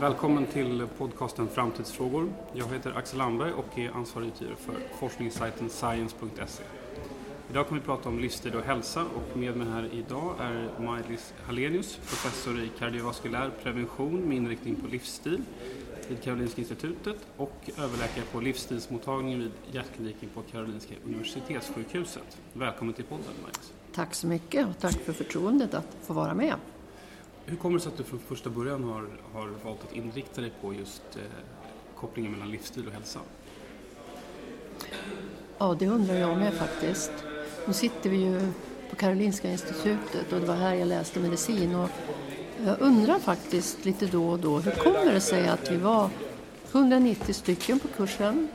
Välkommen till podcasten Framtidsfrågor. Jag heter Axel Landberg och är ansvarig utgivare för forskningssajten science.se. Idag kommer vi prata om livsstil och hälsa och med mig här idag är Maj-Lis Hallenius, professor i kardiovaskulär prevention med inriktning på livsstil vid Karolinska institutet och överläkare på livsstilsmottagningen vid hjärtkliniken på Karolinska universitetssjukhuset. Välkommen till podden Maj-Lis. Tack så mycket och tack för förtroendet att få vara med. Hur kommer det sig att du från första början har, har valt att inrikta dig på just eh, kopplingen mellan livsstil och hälsa? Ja, det undrar jag med faktiskt. Nu sitter vi ju på Karolinska institutet och det var här jag läste medicin och jag undrar faktiskt lite då och då, hur kommer det sig att vi var 190 stycken på kursen?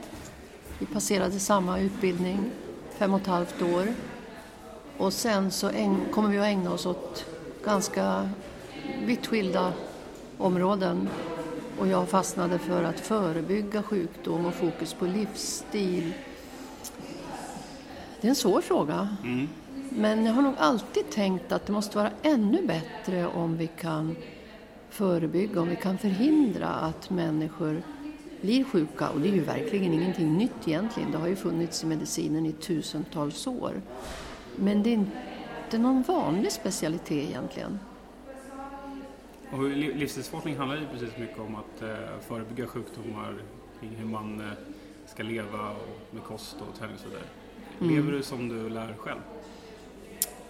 Vi passerade samma utbildning, fem och ett halvt år. Och sen så kommer vi att ägna oss åt ganska vitt skilda områden. Och jag fastnade för att förebygga sjukdom och fokus på livsstil. Det är en svår fråga. Mm. Men jag har nog alltid tänkt att det måste vara ännu bättre om vi kan förebygga, om vi kan förhindra att människor blir sjuka. Och det är ju verkligen ingenting nytt egentligen. Det har ju funnits i medicinen i tusentals år. Men det är inte någon vanlig specialitet egentligen. Och livsstilsforskning handlar ju precis mycket om att eh, förebygga sjukdomar, kring hur man eh, ska leva och med kost och träning och så vidare. Mm. Lever du som du lär själv?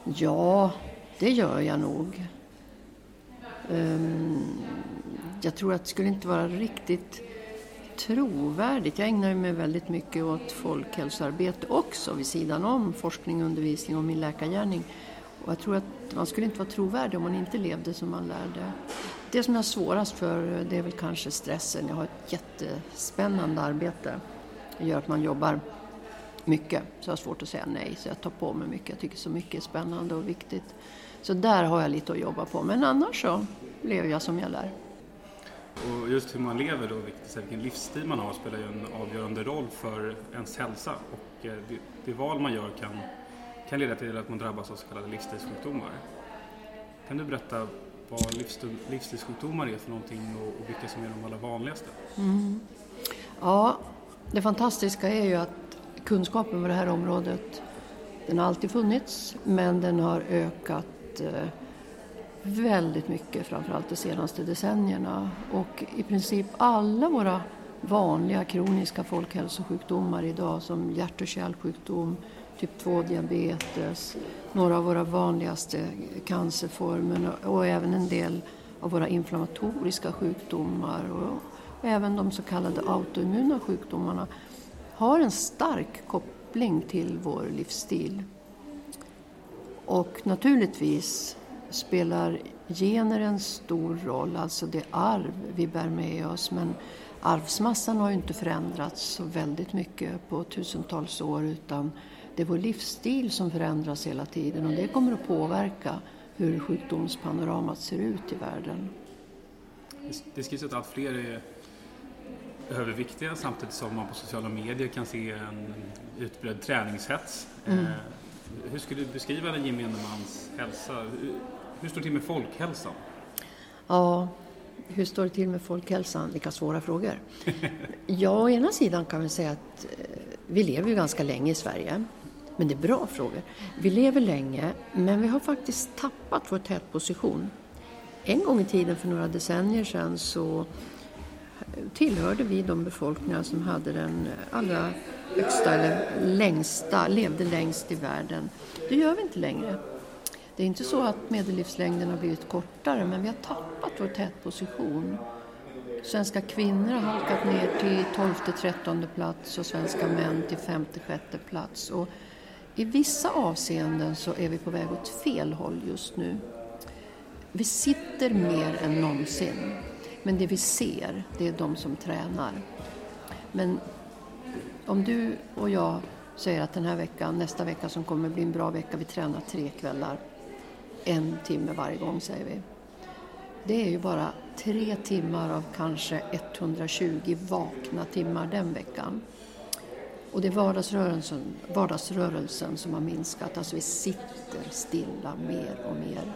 Ja, det gör jag nog. Um, jag tror att det skulle inte vara riktigt trovärdigt. Jag ägnar mig väldigt mycket åt folkhälsoarbete också vid sidan om forskning, undervisning och min läkargärning. Och jag tror att man skulle inte vara trovärdig om man inte levde som man lärde. Det som jag har svårast för det är väl kanske stressen. Jag har ett jättespännande arbete. Det gör att man jobbar mycket, så jag har svårt att säga nej. Så jag tar på mig mycket. Jag tycker så mycket är spännande och viktigt. Så där har jag lite att jobba på. Men annars så lever jag som jag lär. Och just hur man lever då, vilken livsstil man har spelar ju en avgörande roll för ens hälsa. Och eh, det, det val man gör kan, kan leda till att man drabbas av så kallade livsstilssjukdomar. Kan du berätta vad livsstilssjukdomar är för någonting och, och vilka som är de allra vanligaste? Mm. Ja, det fantastiska är ju att kunskapen på det här området, den har alltid funnits men den har ökat eh, väldigt mycket, framförallt de senaste decennierna. Och i princip alla våra vanliga kroniska folkhälsosjukdomar idag som hjärt och kärlsjukdom, typ 2-diabetes, några av våra vanligaste cancerformer och även en del av våra inflammatoriska sjukdomar och även de så kallade autoimmuna sjukdomarna har en stark koppling till vår livsstil. Och naturligtvis spelar gener en stor roll, alltså det arv vi bär med oss. Men arvsmassan har ju inte förändrats så väldigt mycket på tusentals år utan det är vår livsstil som förändras hela tiden och det kommer att påverka hur sjukdomspanoramat ser ut i världen. Det skrivs att allt fler är överviktiga samtidigt som man på sociala medier kan se en utbredd träningshets. Mm. Eh, hur skulle du beskriva den gemene mans hälsa? Hur, står det till med folkhälsan? Ja, hur står det till med folkhälsan? Vilka svåra frågor. ja, å ena sidan kan vi säga att eh, vi lever ju ganska länge i Sverige. Men det är bra frågor. Vi lever länge, men vi har faktiskt tappat vår tätposition. En gång i tiden, för några decennier sedan, så tillhörde vi de befolkningar som hade den allra högsta eller längsta, levde längst i världen. Det gör vi inte längre. Det är inte så att medellivslängden har blivit kortare men vi har tappat vår tätposition. Svenska kvinnor har halkat ner till 12-13 plats och svenska män till 56 plats. Och i vissa avseenden så är vi på väg åt fel håll just nu. Vi sitter mer än någonsin. Men det vi ser, det är de som tränar. Men om du och jag säger att den här veckan, nästa vecka som kommer bli en bra vecka, vi tränar tre kvällar. En timme varje gång säger vi. Det är ju bara tre timmar av kanske 120 vakna timmar den veckan. Och det är vardagsrörelsen, vardagsrörelsen som har minskat, alltså vi sitter stilla mer och mer.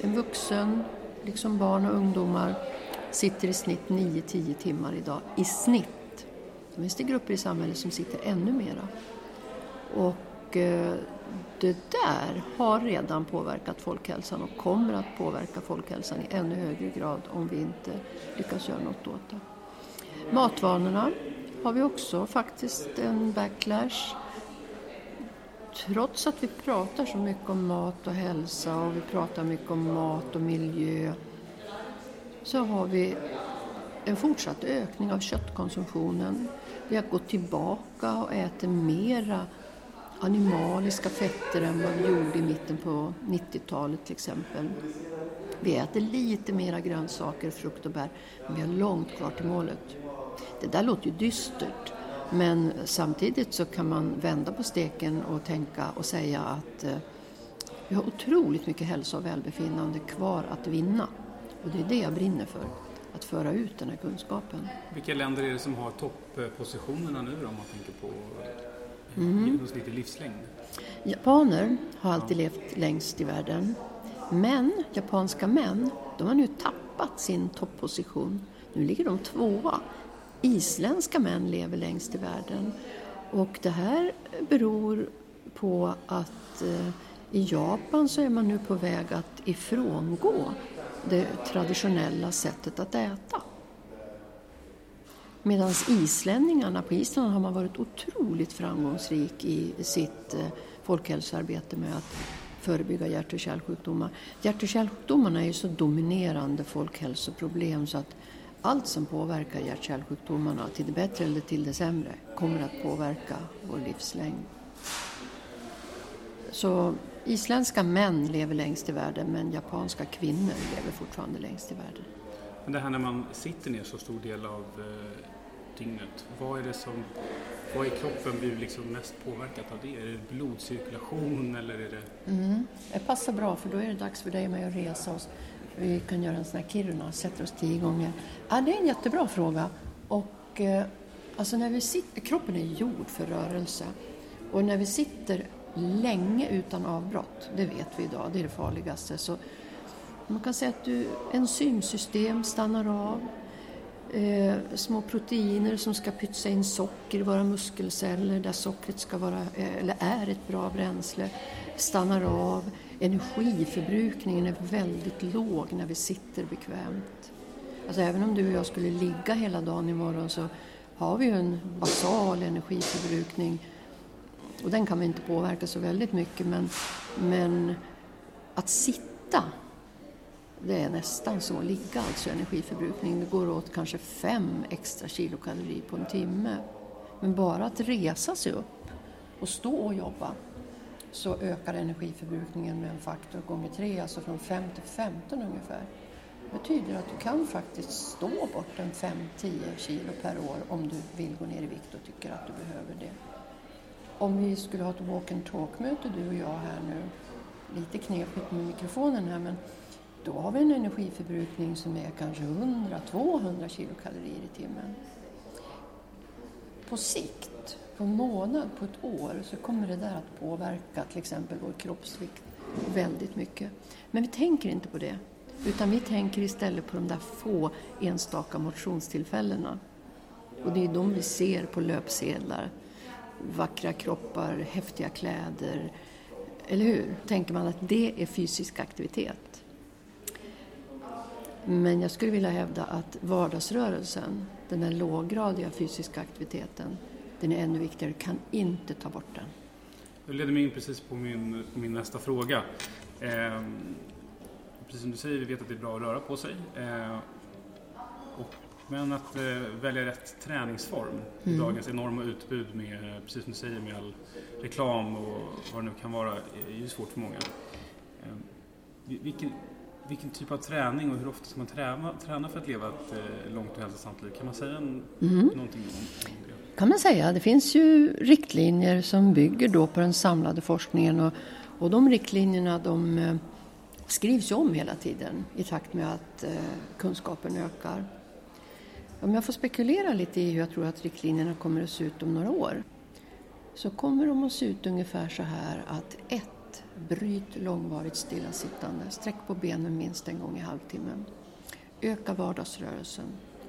En vuxen, liksom barn och ungdomar, sitter i snitt 9-10 timmar idag. I snitt. Sen finns det grupper i samhället som sitter ännu mera. Och eh, det där har redan påverkat folkhälsan och kommer att påverka folkhälsan i ännu högre grad om vi inte lyckas göra något åt det. Matvanorna har vi också faktiskt en backlash. Trots att vi pratar så mycket om mat och hälsa och vi pratar mycket om mat och miljö så har vi en fortsatt ökning av köttkonsumtionen. Vi har gått tillbaka och äter mera animaliska fetter än vad vi gjorde i mitten på 90-talet till exempel. Vi äter lite mera grönsaker, frukt och bär, men vi har långt kvar till målet. Det där låter ju dystert, men samtidigt så kan man vända på steken och tänka och säga att eh, vi har otroligt mycket hälsa och välbefinnande kvar att vinna. Och det är det jag brinner för, att föra ut den här kunskapen. Vilka länder är det som har toppositionerna nu då, om man tänker på mm. genomsnittlig livslängd? Japaner har alltid levt längst i världen. Men japanska män, de har nu tappat sin topposition. Nu ligger de tvåa. Isländska män lever längst i världen. Och det här beror på att eh, i Japan så är man nu på väg att ifrångå det traditionella sättet att äta. Medan islänningarna, på Island har man varit otroligt framgångsrik i sitt eh, folkhälsoarbete med att förebygga hjärt och kärlsjukdomar. Hjärt och kärlsjukdomarna är ju så dominerande folkhälsoproblem så att allt som påverkar hjärt och kärlsjukdomarna till det bättre eller till det sämre kommer att påverka vår livslängd. Så isländska män lever längst i världen men japanska kvinnor lever fortfarande längst i världen. Men det här när man sitter ner så stor del av eh, dygnet, vad är det som, vad i kroppen blir liksom mest påverkat av det? Är det blodcirkulation eller är det? Mm, det passar bra för då är det dags för dig och mig att resa oss. Vi kan göra en sån här Kiruna, sätter oss tio gånger. Ja, det är en jättebra fråga. Och, eh, alltså när vi sitter, kroppen är gjord för rörelse och när vi sitter länge utan avbrott, det vet vi idag, det är det farligaste. Så man kan säga att du, enzymsystem stannar av, eh, små proteiner som ska pytsa in socker i våra muskelceller där sockret ska vara, eh, eller är ett bra bränsle, stannar av. Energiförbrukningen är väldigt låg när vi sitter bekvämt. Alltså även om du och jag skulle ligga hela dagen imorgon så har vi ju en basal energiförbrukning och den kan vi inte påverka så väldigt mycket men, men att sitta det är nästan så, ligga alltså energiförbrukning. Det går åt kanske fem extra kilokalorier på en timme. Men bara att resa sig upp och stå och jobba så ökar energiförbrukningen med en faktor gånger tre, alltså från 5 till 15 ungefär. Det betyder att du kan faktiskt stå bort en 5-10 kilo per år om du vill gå ner i vikt och tycker att du behöver det. Om vi skulle ha ett walk and talk-möte du och jag här nu, lite knepigt med mikrofonen här men då har vi en energiförbrukning som är kanske 100-200 kilokalorier i timmen. På sikt, på en månad, på ett år, så kommer det där att påverka till exempel vår kroppsvikt väldigt mycket. Men vi tänker inte på det, utan vi tänker istället på de där få enstaka motionstillfällena. Och det är de vi ser på löpsedlar. Vackra kroppar, häftiga kläder, eller hur? Tänker man att det är fysisk aktivitet. Men jag skulle vilja hävda att vardagsrörelsen, den där låggradiga fysiska aktiviteten, den är ännu viktigare. Du kan inte ta bort den. Det leder mig in precis på min, på min nästa fråga. Eh, precis som du säger, vi vet att det är bra att röra på sig. Eh, och, men att eh, välja rätt träningsform i mm. dagens enorma utbud med, precis som du säger, med all reklam och vad det nu kan vara, är ju svårt för många. Ehm, vilken, vilken typ av träning och hur ofta ska man träna, träna för att leva ett eh, långt och hälsosamt liv? Kan man säga en, mm. någonting om, det? Kan man säga. Det finns ju riktlinjer som bygger då på den samlade forskningen och, och de riktlinjerna de eh, skrivs ju om hela tiden i takt med att eh, kunskapen ökar. Om jag får spekulera lite i hur jag tror att riktlinjerna kommer att se ut om några år så kommer de att se ut ungefär så här att 1. Bryt långvarigt stillasittande. Sträck på benen minst en gång i halvtimmen. öka vardagsrörelsen,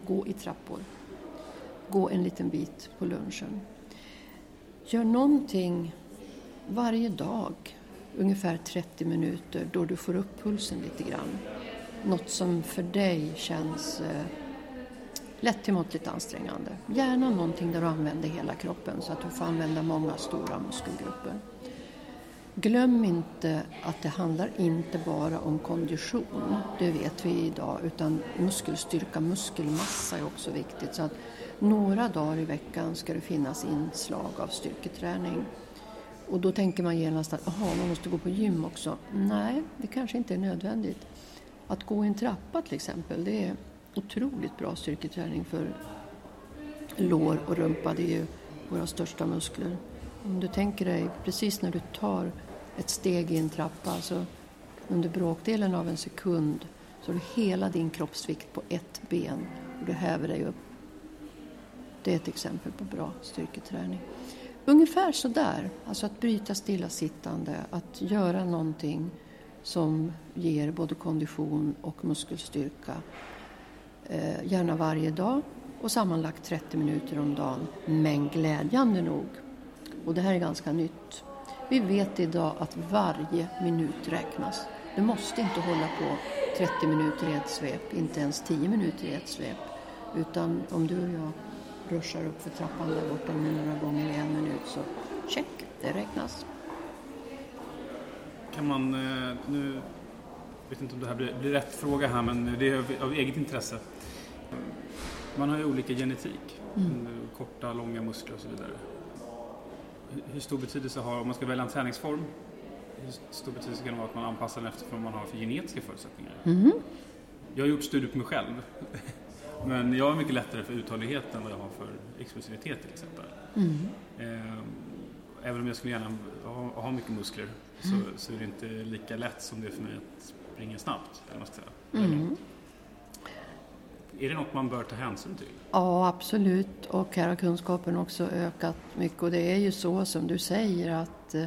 gå i trappor, gå en liten bit på lunchen. Gör någonting varje dag, ungefär 30 minuter, då du får upp pulsen lite grann. Något som för dig känns eh, lätt till måttligt ansträngande. Gärna någonting där du använder hela kroppen så att du får använda många stora muskelgrupper. Glöm inte att det handlar inte bara om kondition, det vet vi idag, utan muskelstyrka, muskelmassa är också viktigt. Så att några dagar i veckan ska det finnas inslag av styrketräning. Och då tänker man genast att aha, man måste gå på gym också. Nej, det kanske inte är nödvändigt. Att gå i en trappa till exempel, det är otroligt bra styrketräning för lår och rumpa. Det är ju våra största muskler. Om du tänker dig precis när du tar ett steg i en trappa, så under bråkdelen av en sekund så har du hela din kroppsvikt på ett ben och du häver dig upp. Det är ett exempel på bra styrketräning. Ungefär så där, alltså att bryta stillasittande, att göra någonting som ger både kondition och muskelstyrka. Eh, gärna varje dag och sammanlagt 30 minuter om dagen. Men glädjande nog, och det här är ganska nytt, vi vet idag att varje minut räknas. Du måste inte hålla på 30 minuter i ett svep, inte ens 10 minuter i ett svep. Utan om du och jag ruschar upp för trappan där borta några gånger i en minut så check, det räknas. Kan man, eh, nu vet inte om det här blir, blir rätt fråga här men det är av, av eget intresse. Man har ju olika genetik, mm. korta, långa muskler och så vidare. Hur stor betydelse har, om man ska välja en träningsform, hur stor betydelse kan det vara att man anpassar den efter vad man har för genetiska förutsättningar? Mm. Jag har gjort studier på mig själv. Men jag har mycket lättare för uthållighet än vad jag har för explosivitet till exempel. Mm. Ehm, även om jag skulle gärna ha, ha mycket muskler så, mm. så, är det inte lika lätt som det är för mig att springa snabbt. Eller säga. Mm. Är det något man bör ta hänsyn till? Ja, absolut. Och här har kunskapen också ökat mycket. Och det är ju så som du säger att eh,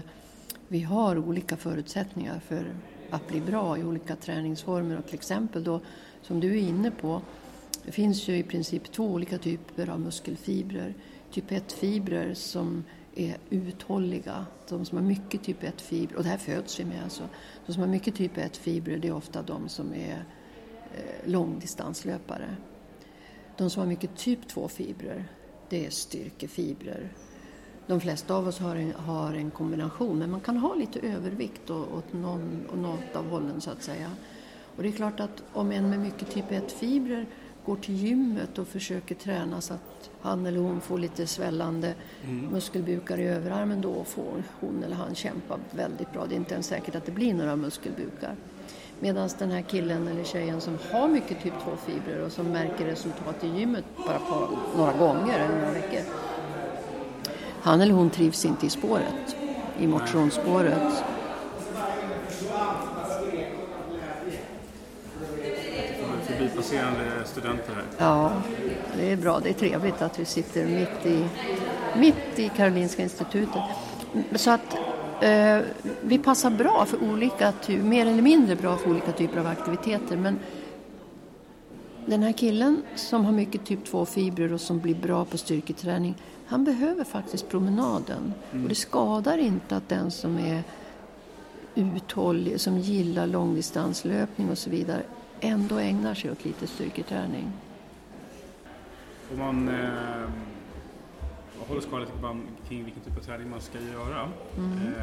vi har olika förutsättningar för att bli bra i olika träningsformer. Och till exempel då, som du är inne på, det finns ju i princip två olika typer av muskelfibrer. Typ 1-fibrer som är uthålliga. De som har mycket typ 1-fibrer, och det här föds vi med alltså. De som har mycket typ 1-fibrer det är ofta de som är eh, långdistanslöpare. De som har mycket typ 2-fibrer det är styrkefibrer. De flesta av oss har en, har en kombination men man kan ha lite övervikt åt någon, och något av hållen så att säga. Och det är klart att om en med mycket typ 1-fibrer går till gymmet och försöker träna så att han eller hon får lite svällande mm. muskelbukar i överarmen då får hon eller han kämpa väldigt bra. Det är inte ens säkert att det blir några muskelbukar. Medan den här killen eller tjejen som har mycket typ 2-fibrer och som märker resultat i gymmet bara på några gånger eller några veckor. Han eller hon trivs inte i spåret, i motionsspåret. Förbipasserande studenter här. Ja, det är bra. Det är trevligt att vi sitter mitt i, mitt i Karolinska institutet. Så att eh, vi passar bra för olika, mer eller mindre bra för olika typer av aktiviteter. Men den här killen som har mycket typ 2-fibrer och som blir bra på styrketräning, han behöver faktiskt promenaden. Mm. Och det skadar inte att den som är uthållig, som gillar långdistanslöpning och så vidare, ändå ägnar sig åt lite styrketräning. Om man eh, håller skala lite kring vilken typ av träning man ska göra. Mm. Eh,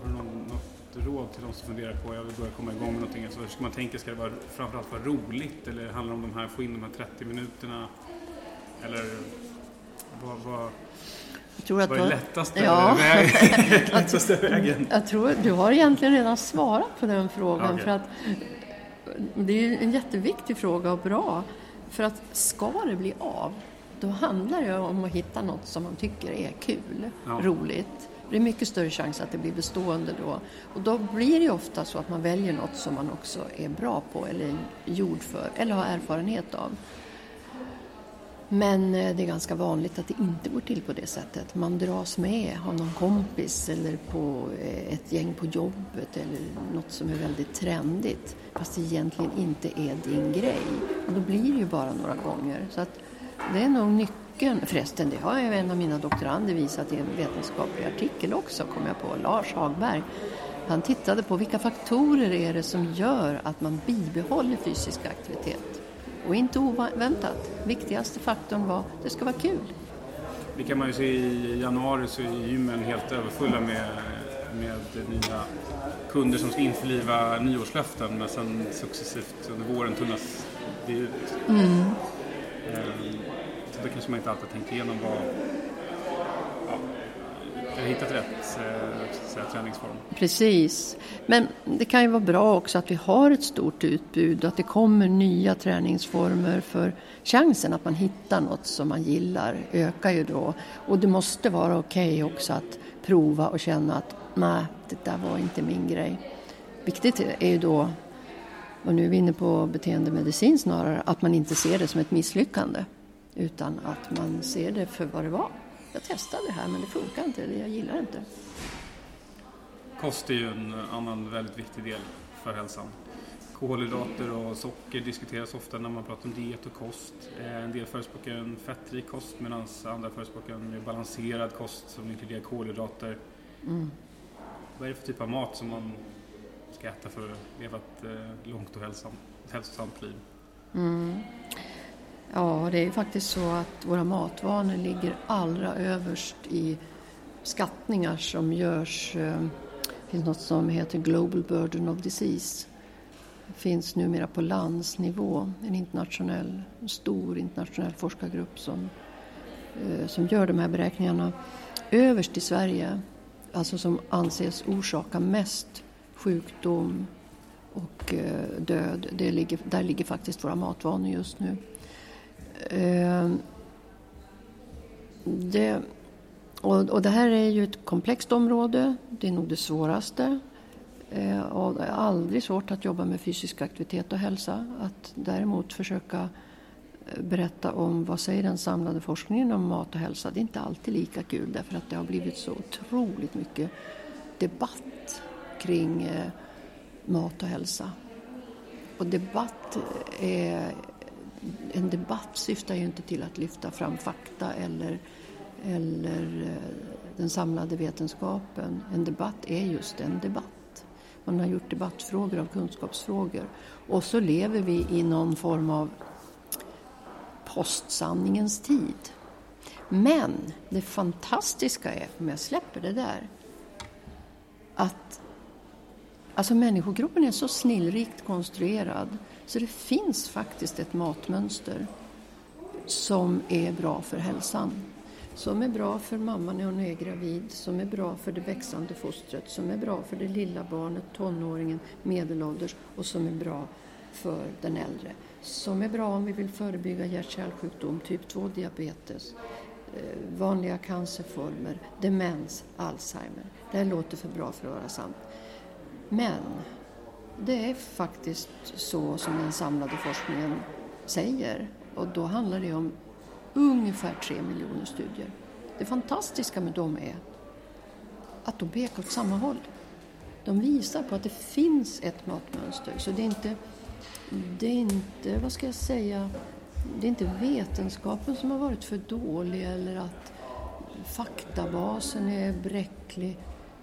har du någon, något råd till de som funderar på att jag vill börja komma igång med någonting? Alltså, hur ska man tänka? Ska det vara, framförallt vara roligt eller handlar det om de här, få in de här 30 minuterna? Eller vad, vad, jag tror att vad är lättaste, ja. vägen? Jag tror du har egentligen redan svarat på den frågan. Okay. För att det är en jätteviktig fråga och bra. För att ska det bli av, då handlar det om att hitta något som man tycker är kul, ja. roligt. Det är mycket större chans att det blir bestående då. Och då blir det ofta så att man väljer något som man också är bra på eller gjord för eller har erfarenhet av. Men eh, det är ganska vanligt att det inte går till på det sättet. Man dras med, av någon kompis eller på eh, ett gäng på jobbet eller något som är väldigt trendigt fast det egentligen inte är din grej. Och då blir det ju bara några gånger. Så att det är nog nyckeln. Förresten, det har en av mina doktorander visat i en vetenskaplig artikel också, kom jag på, Lars Hagberg. Han tittade på vilka faktorer är det som gör att man bibehåller fysisk aktivitet. Och inte oväntat, viktigaste faktorn var att det ska vara kul. Det kan man ju se i januari så är gymmen helt överfulla med, med nya kunder som ska införliva nyårslöften men sen successivt under våren tunnas det ut. Mm. Ehm, så då kanske man inte alltid tänkt igenom vad, hittat rätt säga, träningsform. Precis. Men det kan ju vara bra också att vi har ett stort utbud och att det kommer nya träningsformer för chansen att man hittar något som man gillar ökar ju då. Och det måste vara okej okay också att prova och känna att nej, det där var inte min grej. Viktigt är ju då, och nu är vi inne på beteendemedicin snarare, att man inte ser det som ett misslyckande utan att man ser det för vad det var jag testade det här men det funkar inte, jag gillar inte. Kost är ju en annan väldigt viktig del för hälsan. Kolhydrater och socker diskuteras ofta när man pratar om diet och kost. Eh, en del förespråkar en fettrik kost medan andra förespråkar en balanserad kost som inkluderar kolhydrater. Mm. Vad är det för typ av mat som man ska äta för att leva ett eh, långt och hälsosamt liv? Mm. Ja, det är faktiskt så att våra matvanor ligger allra överst i skattningar som görs. Eh, det finns något som heter Global Burden of Disease. Det finns numera på landsnivå en internationell, en stor internationell forskargrupp som, eh, som gör de här beräkningarna. Överst i Sverige, alltså som anses orsaka mest sjukdom och eh, död, det ligger, där ligger faktiskt våra matvanor just nu. Ehm, det, och, och, det här är ju ett komplext område. Det är nog det svåraste. Eh, och det är aldrig svårt att jobba med fysisk aktivitet och hälsa. Att däremot försöka eh, berätta om vad säger den samlade forskningen om mat och hälsa. Det är inte alltid lika kul därför att det har blivit så otroligt mycket debatt kring eh, mat och hälsa. Och debatt är en debatt syftar ju inte till att lyfta fram fakta eller, eller eh, den samlade vetenskapen. En debatt är just en debatt. Man har gjort debattfrågor av kunskapsfrågor. Och så lever vi i någon form av postsanningens tid. Men det fantastiska är, om jag släpper det där, att alltså människokroppen är så snillrikt konstruerad så det finns faktiskt ett matmönster som är bra för hälsan. Som är bra för mamman när hon är gravid, som är bra för det växande fostret, som är bra för det lilla barnet, tonåringen, medelålders och som är bra för den äldre. Som är bra om vi vill förebygga hjärt-kärlsjukdom, typ 2-diabetes, eh, vanliga cancerformer, demens, Alzheimer. Det här låter för bra för att vara sant. Men det är faktiskt så som den samlade forskningen säger. Och då handlar det om ungefär tre miljoner studier. Det fantastiska med dem är att de pekar åt samma håll. De visar på att det finns ett matmönster. Så det är inte, det är inte vad ska jag säga, det är inte vetenskapen som har varit för dålig eller att faktabasen är bräcklig.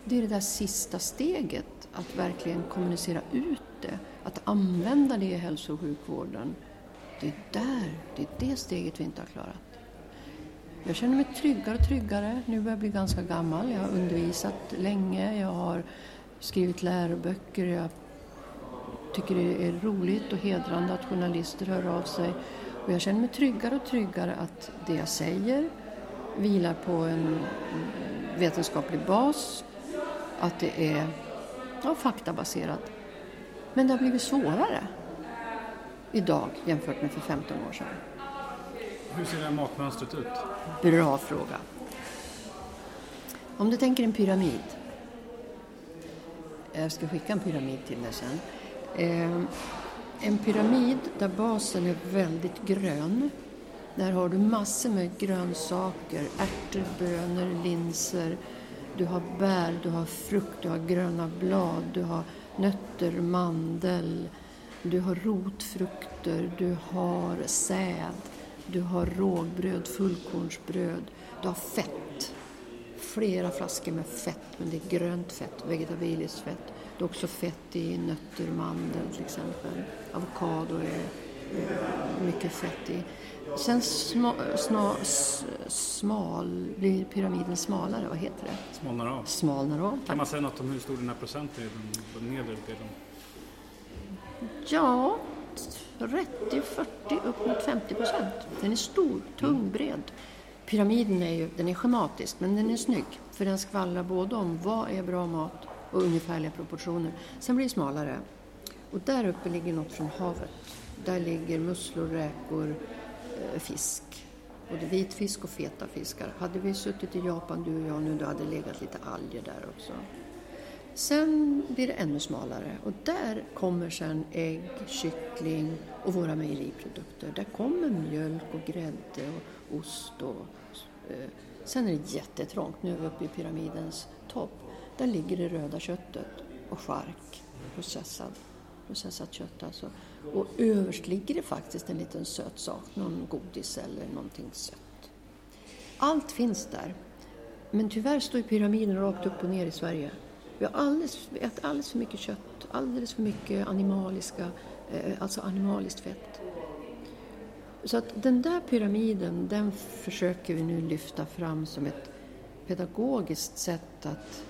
Det är det där sista steget att verkligen kommunicera ut det, att använda det i hälso och sjukvården. Det är där, det är det steget vi inte har klarat. Jag känner mig tryggare och tryggare. Nu börjar jag bli ganska gammal. Jag har undervisat länge, jag har skrivit läroböcker. Jag tycker det är roligt och hedrande att journalister hör av sig. Och jag känner mig tryggare och tryggare att det jag säger vilar på en vetenskaplig bas, att det är och faktabaserad. Men det har blivit svårare idag jämfört med för 15 år sedan. Hur ser det här matmönstret ut? Bra fråga. Om du tänker en pyramid. Jag ska skicka en pyramid till dig sen. Eh, en pyramid där basen är väldigt grön Där har du massor med grönsaker, ärtor, bönor, linser. Du har bär, du har frukt, du har gröna blad, du har nötter, mandel. Du har rotfrukter, du har säd, du har rågbröd, fullkornsbröd, du har fett. Flera flaskor med fett, men det är grönt fett, vegetabiliskt fett. Det är också fett i nötter, mandel till exempel. Avokado är mycket fett i. Sen sma, sna, smal, blir pyramiden smalare, vad heter det? Smalnar av. Smalnar av. Kan man säga något om hur stor den här procenten är, den nedre delen? Ja, 30, 40, upp mot 50 procent. Den är stor, tung, mm. bred. Pyramiden är ju den är schematisk, men den är snygg. För den skvallrar både om vad är bra mat och ungefärliga proportioner. Sen blir det smalare. Och där uppe ligger något från havet. Där ligger musslor, räkor, fisk. Både vitfisk och feta fiskar. Hade vi suttit i Japan, du och jag nu, då hade det legat lite alger där också. Sen blir det ännu smalare och där kommer sen ägg, kyckling och våra mejeriprodukter. Där kommer mjölk och grädde och ost och eh, Sen är det jättetrångt, nu är vi uppe i pyramidens topp. Där ligger det röda köttet och chark, processad, processat kött alltså. Och överst ligger det faktiskt en liten söt sak, någon godis eller någonting sött. Allt finns där. Men tyvärr står pyramiden rakt upp och ner i Sverige. Vi har alldeles, vi äter alldeles för mycket kött, alldeles för mycket animaliska, eh, alltså animaliskt fett. Så att den där pyramiden, den försöker vi nu lyfta fram som ett pedagogiskt sätt att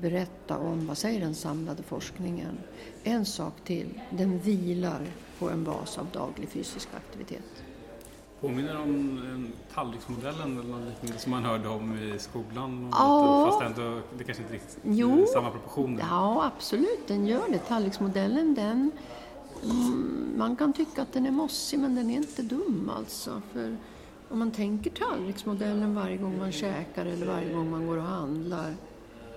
berätta om, vad säger den samlade forskningen? En sak till, den vilar på en bas av daglig fysisk aktivitet. Påminner om tallriksmodellen eller något liknande som man hörde om i skolan? Ja. Fast ändå, det kanske inte riktigt jo. samma proportioner? Ja, absolut, den gör det. Tallriksmodellen, den, mm, man kan tycka att den är mossig men den är inte dum alltså. För om man tänker tallriksmodellen varje gång man käkar eller varje gång man går och handlar.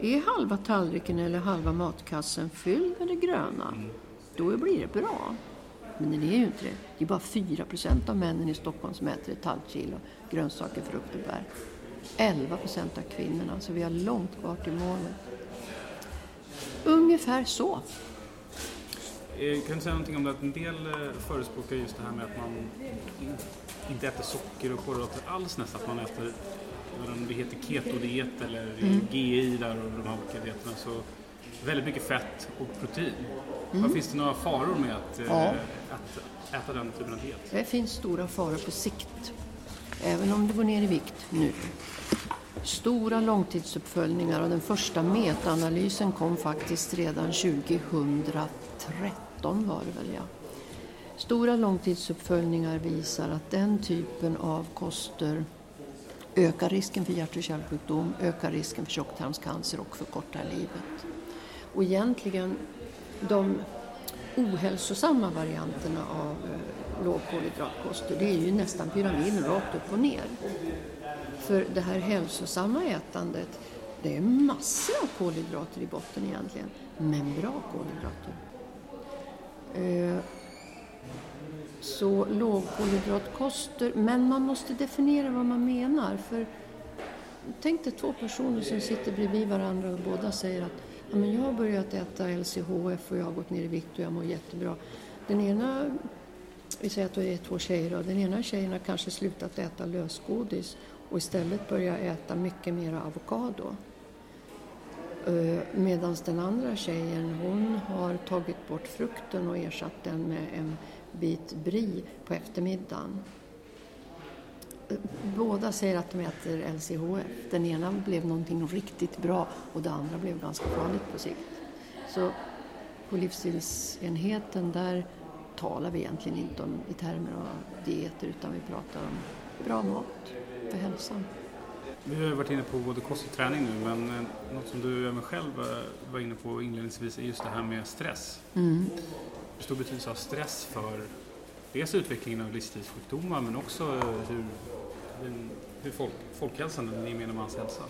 Är halva tallriken eller halva matkassen fylld med det gröna, mm. då blir det bra. Men den är ju inte det. Det är bara 4 procent av männen i Stockholm som äter ett halvt kilo grönsaker, frukt och bär. 11 procent av kvinnorna, så vi har långt kvar till målet. Ungefär så. Eh, kan du säga någonting om det att en del eh, förespråkar just det här med att man inte äter socker och kolhydrater alls nästan, att man äter om det heter ketodiet eller mm. GI där och de här olika dieterna. Så väldigt mycket fett och protein. Mm. Finns det några faror med att, eh, ja. att äta den typen av diet? Det finns stora faror på sikt. Även om du går ner i vikt nu. Stora långtidsuppföljningar och den första metaanalysen kom faktiskt redan 2013 var det väl ja. Stora långtidsuppföljningar visar att den typen av koster ökar risken för hjärt och kärlsjukdom, ökar risken för tjocktarmscancer och förkortar livet. Och egentligen de ohälsosamma varianterna av eh, lågkolhydratkoster det är ju nästan pyramiden rakt upp och ner. För det här hälsosamma ätandet det är massor av kolhydrater i botten egentligen, men bra kolhydrater. Eh, så lågkolhydratkoster, men man måste definiera vad man menar. För Tänk dig två personer som sitter bredvid varandra och båda säger att ja, men jag har börjat äta LCHF och jag har gått ner i vikt och jag mår jättebra. Den ena, vi säger att det är två tjejer och den ena tjejen har kanske slutat äta lösgodis och istället börjat äta mycket mer avokado. Eh, Medan den andra tjejen hon har tagit bort frukten och ersatt den med en bit brie på eftermiddagen. Båda säger att de äter LCHF. Den ena blev någonting riktigt bra och det andra blev ganska farligt på sikt. Så på livsstilsenheten där talar vi egentligen inte om i termer av dieter utan vi pratar om bra mat för hälsan. Vi har varit inne på både kost och träning nu men eh, något som du även själv var inne på inledningsvis är just det här med stress. Mm. Hur stor betydelse har stress för dels utvecklingen av livsstilssjukdomar men också eh, hur hur folk, folkhälsan, den gemene mans hälsa?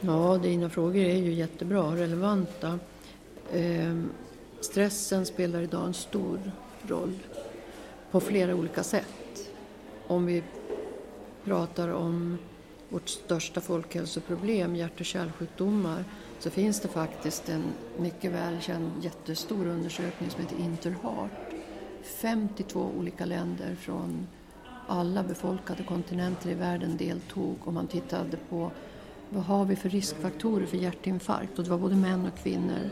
Ja, dina frågor är ju jättebra, och relevanta. Eh, stressen spelar idag en stor roll på flera olika sätt. Om vi pratar om vårt största folkhälsoproblem, hjärt och kärlsjukdomar, så finns det faktiskt en mycket välkänd jättestor undersökning som heter Interheart. 52 olika länder från alla befolkade kontinenter i världen deltog och man tittade på vad har vi för riskfaktorer för hjärtinfarkt och det var både män och kvinnor.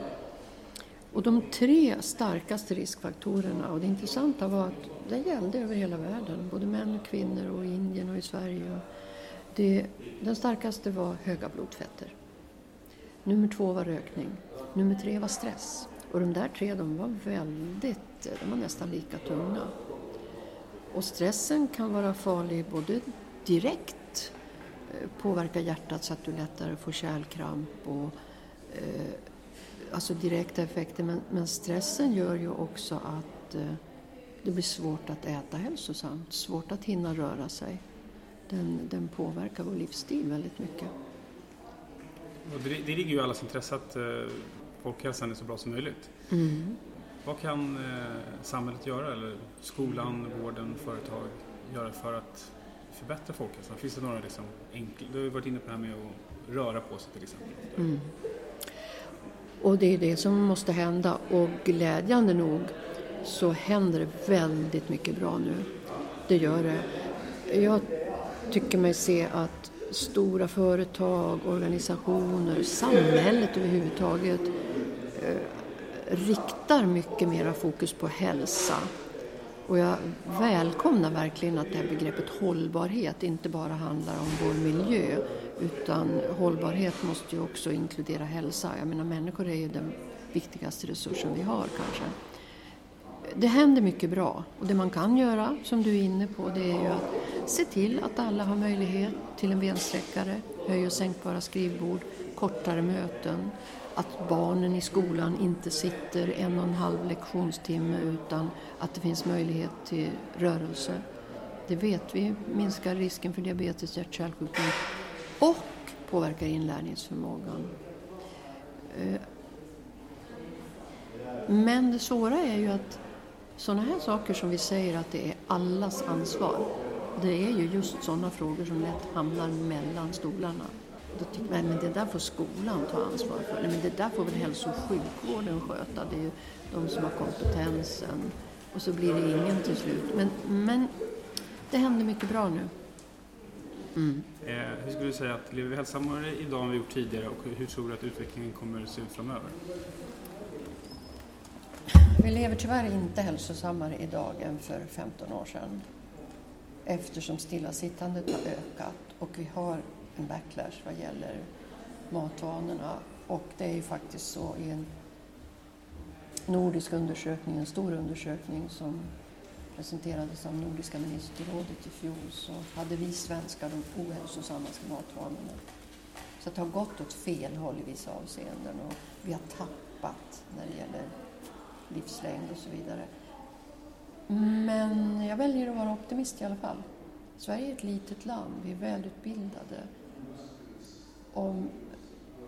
Och de tre starkaste riskfaktorerna, och det intressanta var att det gällde över hela världen, både män och kvinnor och i Indien och i Sverige. Det, den starkaste var höga blodfetter. Nummer två var rökning. Nummer tre var stress. Och de där tre de var väldigt, de var nästan lika tunga. Och stressen kan vara farlig både direkt, eh, påverka hjärtat så att du lättare får kärlkramp och eh, alltså direkta effekter. Men, men, stressen gör ju också att eh, det blir svårt att äta hälsosamt, svårt att hinna röra sig. Den, den påverkar vår livsstil väldigt mycket. Det, det ligger ju i allas intresse att eh, folkhälsan är så bra som möjligt. Mm. Vad kan eh, samhället göra, eller skolan, vården, företag göra för att förbättra folkhälsan? Finns det några liksom enkla, du har ju varit inne på det här med att röra på sig till exempel. Mm. Och det är det som måste hända och glädjande nog så händer det väldigt mycket bra nu. Det gör det. Jag tycker mig se att stora företag, organisationer, samhället överhuvudtaget eh, riktar mycket mera fokus på hälsa. Och jag välkomnar verkligen att det här begreppet hållbarhet inte bara handlar om vår miljö utan hållbarhet måste ju också inkludera hälsa. Jag menar människor är ju den viktigaste resursen vi har kanske. Det händer mycket bra och det man kan göra, som du är inne på, det är ju att se till att alla har möjlighet till en bensträckare, höj och sänkbara skrivbord, kortare möten, att barnen i skolan inte sitter en och en halv lektionstimme utan att det finns möjlighet till rörelse. Det vet vi minskar risken för diabetes, hjärt-kärlsjukdom och påverkar inlärningsförmågan. Eh, men det svåra är ju att sådana här saker som vi säger att det är allas ansvar, det är ju just sådana frågor som lätt hamnar mellan stolarna. Då tycker man att det där får skolan ta ansvar för. Nej, men det där får väl hälso och sjukvården sköta. Det är ju de som har kompetensen. Och så blir det ingen till slut. Men, men det händer mycket bra nu. Mm. Eh, hur skulle du säga att lever vi hälsosammare idag än vi gjort tidigare och hur tror du att utvecklingen kommer att se ut framöver? Vi lever tyvärr inte hälsosammare idag än för 15 år sedan eftersom stillasittandet har ökat och vi har en backlash vad gäller matvanorna. Och det är ju faktiskt så i en nordisk undersökning, en stor undersökning som presenterades av Nordiska ministerrådet i fjol så hade vi svenskar de ohälsosammaste matvanorna. Så det har gått åt fel håll i vissa avseenden och vi har tappat när det gäller livslängd och så vidare. Men jag väljer att vara optimist i alla fall. Sverige är ett litet land, vi är välutbildade. Om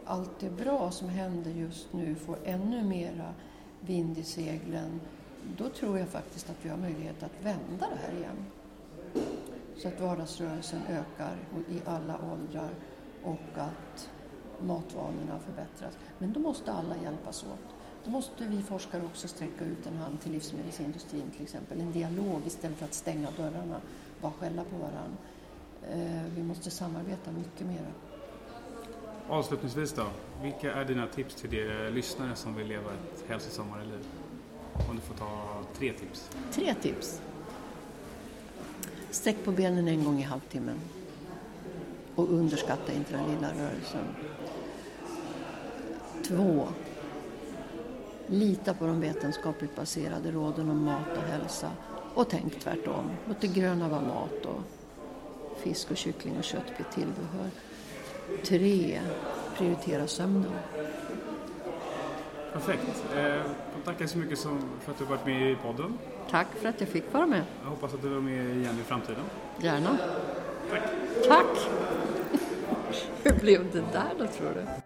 allt det bra som händer just nu får ännu mera vind i seglen, då tror jag faktiskt att vi har möjlighet att vända det här igen. Så att vardagsrörelsen ökar i alla åldrar och att matvanorna förbättras. Men då måste alla hjälpas åt. Måste vi forskare också sträcka ut en hand till livsmedelsindustrin till exempel. En dialog istället för att stänga dörrarna, bara skälla på varandra. Eh, vi måste samarbeta mycket mer. Avslutningsvis då, vilka är dina tips till de lyssnare som vill leva ett hälsosammare liv? Om du får ta tre tips. Tre tips. Sträck på benen en gång i halvtimmen. Och underskatta inte den lilla rörelsen. Två. Lita på de vetenskapligt baserade råden om mat och hälsa. Och tänk tvärtom. Låt det gröna vara mat och fisk och kyckling och kött blir tillbehör. Tre. Prioritera sömnen. Perfekt. Eh, tackar så mycket för att du varit med i podden. Tack för att jag fick vara med. Jag hoppas att du är med igen i framtiden. Gärna. Tack. Tack. Hur blev det där då tror du?